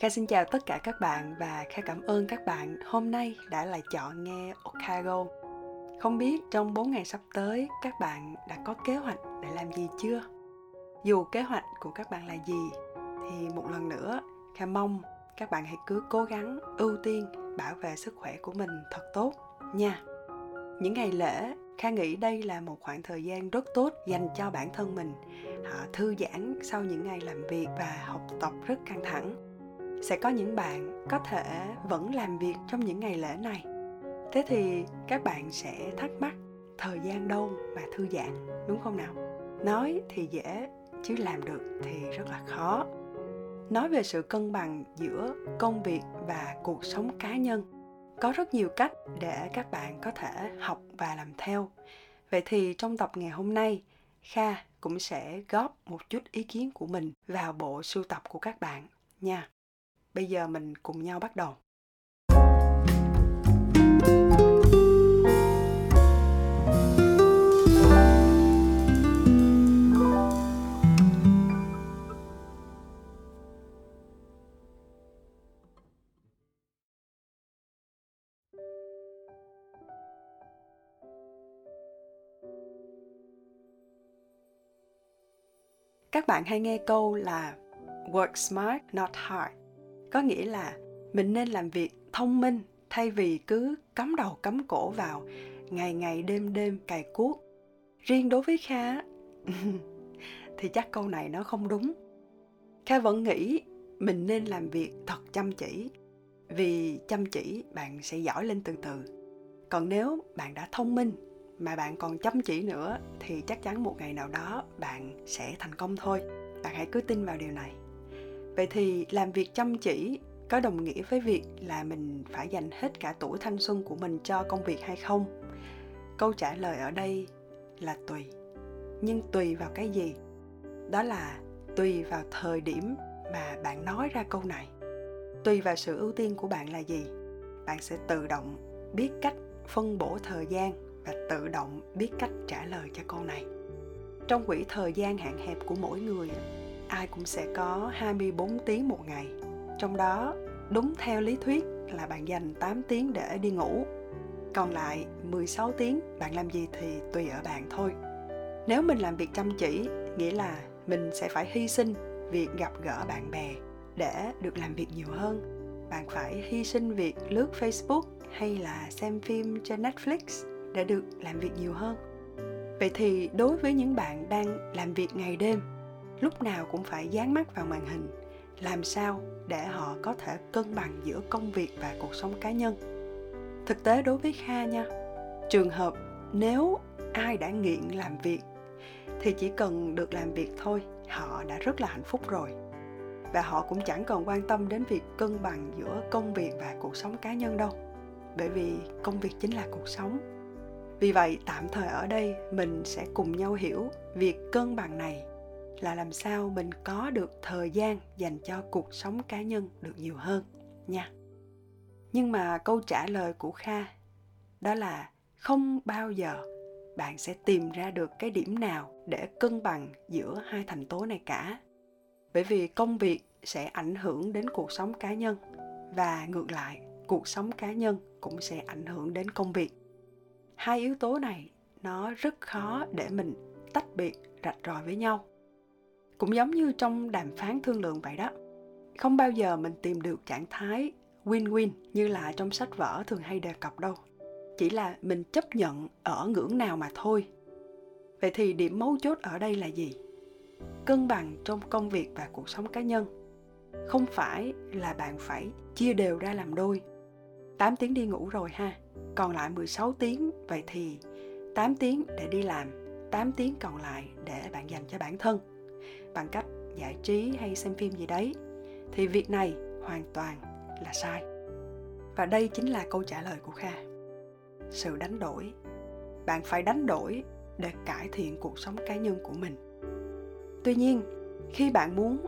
Kha xin chào tất cả các bạn và Kha cảm ơn các bạn hôm nay đã lại chọn nghe Okago. Không biết trong 4 ngày sắp tới các bạn đã có kế hoạch để làm gì chưa? Dù kế hoạch của các bạn là gì, thì một lần nữa, Kha mong các bạn hãy cứ cố gắng, ưu tiên, bảo vệ sức khỏe của mình thật tốt nha. Những ngày lễ, Kha nghĩ đây là một khoảng thời gian rất tốt dành cho bản thân mình. Họ thư giãn sau những ngày làm việc và học tập rất căng thẳng sẽ có những bạn có thể vẫn làm việc trong những ngày lễ này. Thế thì các bạn sẽ thắc mắc, thời gian đâu mà thư giãn? Đúng không nào? Nói thì dễ, chứ làm được thì rất là khó. Nói về sự cân bằng giữa công việc và cuộc sống cá nhân, có rất nhiều cách để các bạn có thể học và làm theo. Vậy thì trong tập ngày hôm nay, kha cũng sẽ góp một chút ý kiến của mình vào bộ sưu tập của các bạn nha. Bây giờ mình cùng nhau bắt đầu. Các bạn hay nghe câu là, work smart, not hard có nghĩa là mình nên làm việc thông minh thay vì cứ cắm đầu cắm cổ vào ngày ngày, đêm đêm, cày cuốc. Riêng đối với kha thì chắc câu này nó không đúng. Kha vẫn nghĩ mình nên làm việc thật chăm chỉ, vì chăm chỉ bạn sẽ giỏi lên từ từ. Còn nếu bạn đã thông minh mà bạn còn chăm chỉ nữa, thì chắc chắn một ngày nào đó bạn sẽ thành công thôi. Bạn hãy cứ tin vào điều này vậy thì làm việc chăm chỉ, có đồng nghĩa với việc là mình phải dành hết cả tuổi thanh xuân của mình cho công việc hay không? Câu trả lời ở đây là tùy. Nhưng tùy vào cái gì? Đó là tùy vào thời điểm mà bạn nói ra câu này. Tùy vào sự ưu tiên của bạn là gì? Bạn sẽ tự động biết cách phân bổ thời gian và tự động biết cách trả lời cho câu này. Trong quỹ thời gian hạn hẹp của mỗi người ai cũng sẽ có 24 tiếng một ngày. Trong đó, đúng theo lý thuyết là bạn dành 8 tiếng để đi ngủ. Còn lại 16 tiếng bạn làm gì thì tùy ở bạn thôi. Nếu mình làm việc chăm chỉ, nghĩa là mình sẽ phải hy sinh việc gặp gỡ bạn bè để được làm việc nhiều hơn. Bạn phải hy sinh việc lướt Facebook hay là xem phim trên Netflix để được làm việc nhiều hơn. Vậy thì đối với những bạn đang làm việc ngày đêm lúc nào cũng phải dán mắt vào màn hình. Làm sao để họ có thể cân bằng giữa công việc và cuộc sống cá nhân? Thực tế đối với kha nha, trường hợp nếu ai đã nghiện làm việc thì chỉ cần được làm việc thôi, họ đã rất là hạnh phúc rồi. Và họ cũng chẳng còn quan tâm đến việc cân bằng giữa công việc và cuộc sống cá nhân đâu, bởi vì công việc chính là cuộc sống. Vì vậy, tạm thời ở đây mình sẽ cùng nhau hiểu việc cân bằng này là làm sao mình có được thời gian dành cho cuộc sống cá nhân được nhiều hơn nha. Nhưng mà câu trả lời của kha đó là không bao giờ bạn sẽ tìm ra được cái điểm nào để cân bằng giữa hai thành tố này cả. Bởi vì công việc sẽ ảnh hưởng đến cuộc sống cá nhân và ngược lại, cuộc sống cá nhân cũng sẽ ảnh hưởng đến công việc. Hai yếu tố này nó rất khó để mình tách biệt, rạch ròi với nhau cũng giống như trong đàm phán thương lượng vậy đó. Không bao giờ mình tìm được trạng thái win-win như là trong sách vở thường hay đề cập đâu. Chỉ là mình chấp nhận ở ngưỡng nào mà thôi. Vậy thì điểm mấu chốt ở đây là gì? Cân bằng trong công việc và cuộc sống cá nhân. Không phải là bạn phải chia đều ra làm đôi. 8 tiếng đi ngủ rồi ha. Còn lại 16 tiếng, vậy thì 8 tiếng để đi làm 8 tiếng còn lại để bạn dành cho bản thân bằng cách giải trí hay xem phim gì đấy, thì việc này hoàn toàn là sai. Và đây chính là câu trả lời của kha. Sự đánh đổi. Bạn phải đánh đổi để cải thiện cuộc sống cá nhân của mình. Tuy nhiên, khi bạn muốn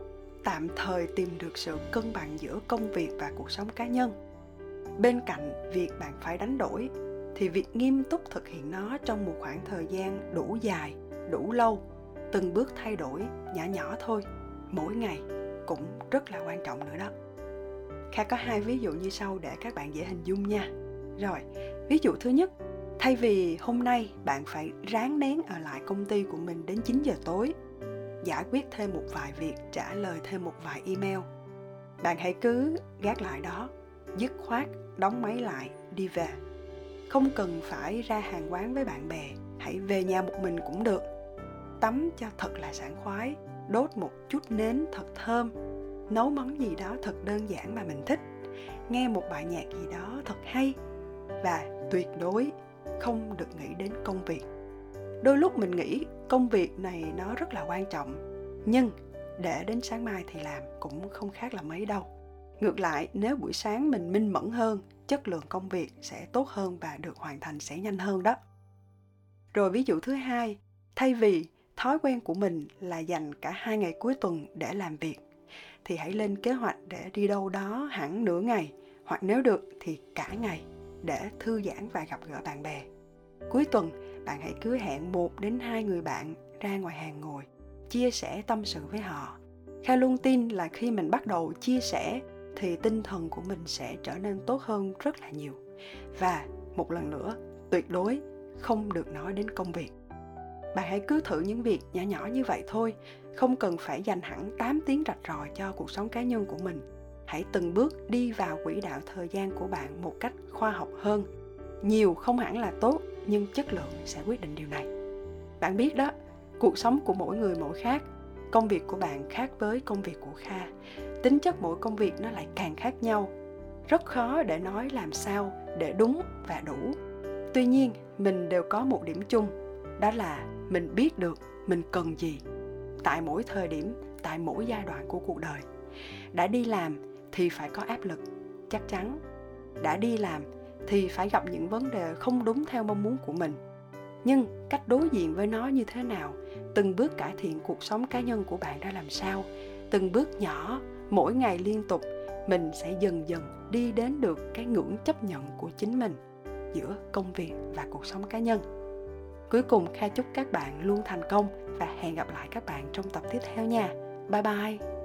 tạm thời tìm được sự cân bằng giữa công việc và cuộc sống cá nhân, bên cạnh việc bạn phải đánh đổi, thì việc nghiêm túc thực hiện nó trong một khoảng thời gian đủ dài, đủ lâu từng bước thay đổi, nhỏ nhỏ thôi. Mỗi ngày cũng rất là quan trọng nữa đó. Kha có hai ví dụ như sau để các bạn dễ hình dung nha. Rồi, ví dụ thứ nhất, thay vì hôm nay bạn phải ráng nén ở lại công ty của mình đến 9 giờ tối, giải quyết thêm một vài việc, trả lời thêm một vài email, bạn hãy cứ gác lại đó, dứt khoát đóng máy lại, đi về. Không cần phải ra hàng quán với bạn bè, hãy về nhà một mình cũng được tắm cho thật là sảng khoái, đốt một chút nến thật thơm, nấu món gì đó thật đơn giản mà mình thích, nghe một bài nhạc gì đó thật hay và tuyệt đối không được nghĩ đến công việc. Đôi lúc mình nghĩ công việc này nó rất là quan trọng, nhưng để đến sáng mai thì làm cũng không khác là mấy đâu. Ngược lại, nếu buổi sáng mình minh mẫn hơn, chất lượng công việc sẽ tốt hơn và được hoàn thành sẽ nhanh hơn đó. Rồi ví dụ thứ hai, thay vì thói quen của mình là dành cả hai ngày cuối tuần để làm việc. Thì hãy lên kế hoạch để đi đâu đó hẳn nửa ngày, hoặc nếu được thì cả ngày để thư giãn và gặp gỡ bạn bè. Cuối tuần, bạn hãy cứ hẹn một đến hai người bạn ra ngoài hàng ngồi, chia sẻ tâm sự với họ. Kha luôn tin là khi mình bắt đầu chia sẻ, thì tinh thần của mình sẽ trở nên tốt hơn rất là nhiều. Và một lần nữa, tuyệt đối không được nói đến công việc bạn hãy cứ thử những việc nhỏ nhỏ như vậy thôi. Không cần phải dành hẳn 8 tiếng rạch ròi cho cuộc sống cá nhân của mình. Hãy từng bước đi vào quỹ đạo thời gian của bạn một cách khoa học hơn. Nhiều không hẳn là tốt, nhưng chất lượng sẽ quyết định điều này. Bạn biết đó, cuộc sống của mỗi người mỗi khác, công việc của bạn khác với công việc của kha. Tính chất mỗi công việc nó lại càng khác nhau. Rất khó để nói làm sao để đúng và đủ. Tuy nhiên, mình đều có một điểm chung, đó là mình biết được mình cần gì tại mỗi thời điểm, tại mỗi giai đoạn của cuộc đời. Đã đi làm thì phải có áp lực, chắc chắn. Đã đi làm thì phải gặp những vấn đề không đúng theo mong muốn của mình. Nhưng cách đối diện với nó như thế nào? Từng bước cải thiện cuộc sống cá nhân của bạn ra làm sao? Từng bước nhỏ, mỗi ngày liên tục, mình sẽ dần dần đi đến được cái ngưỡng chấp nhận của chính mình giữa công việc và cuộc sống cá nhân cuối cùng, kha chúc các bạn luôn thành công và hẹn gặp lại các bạn trong tập tiếp theo nha. Bye bye!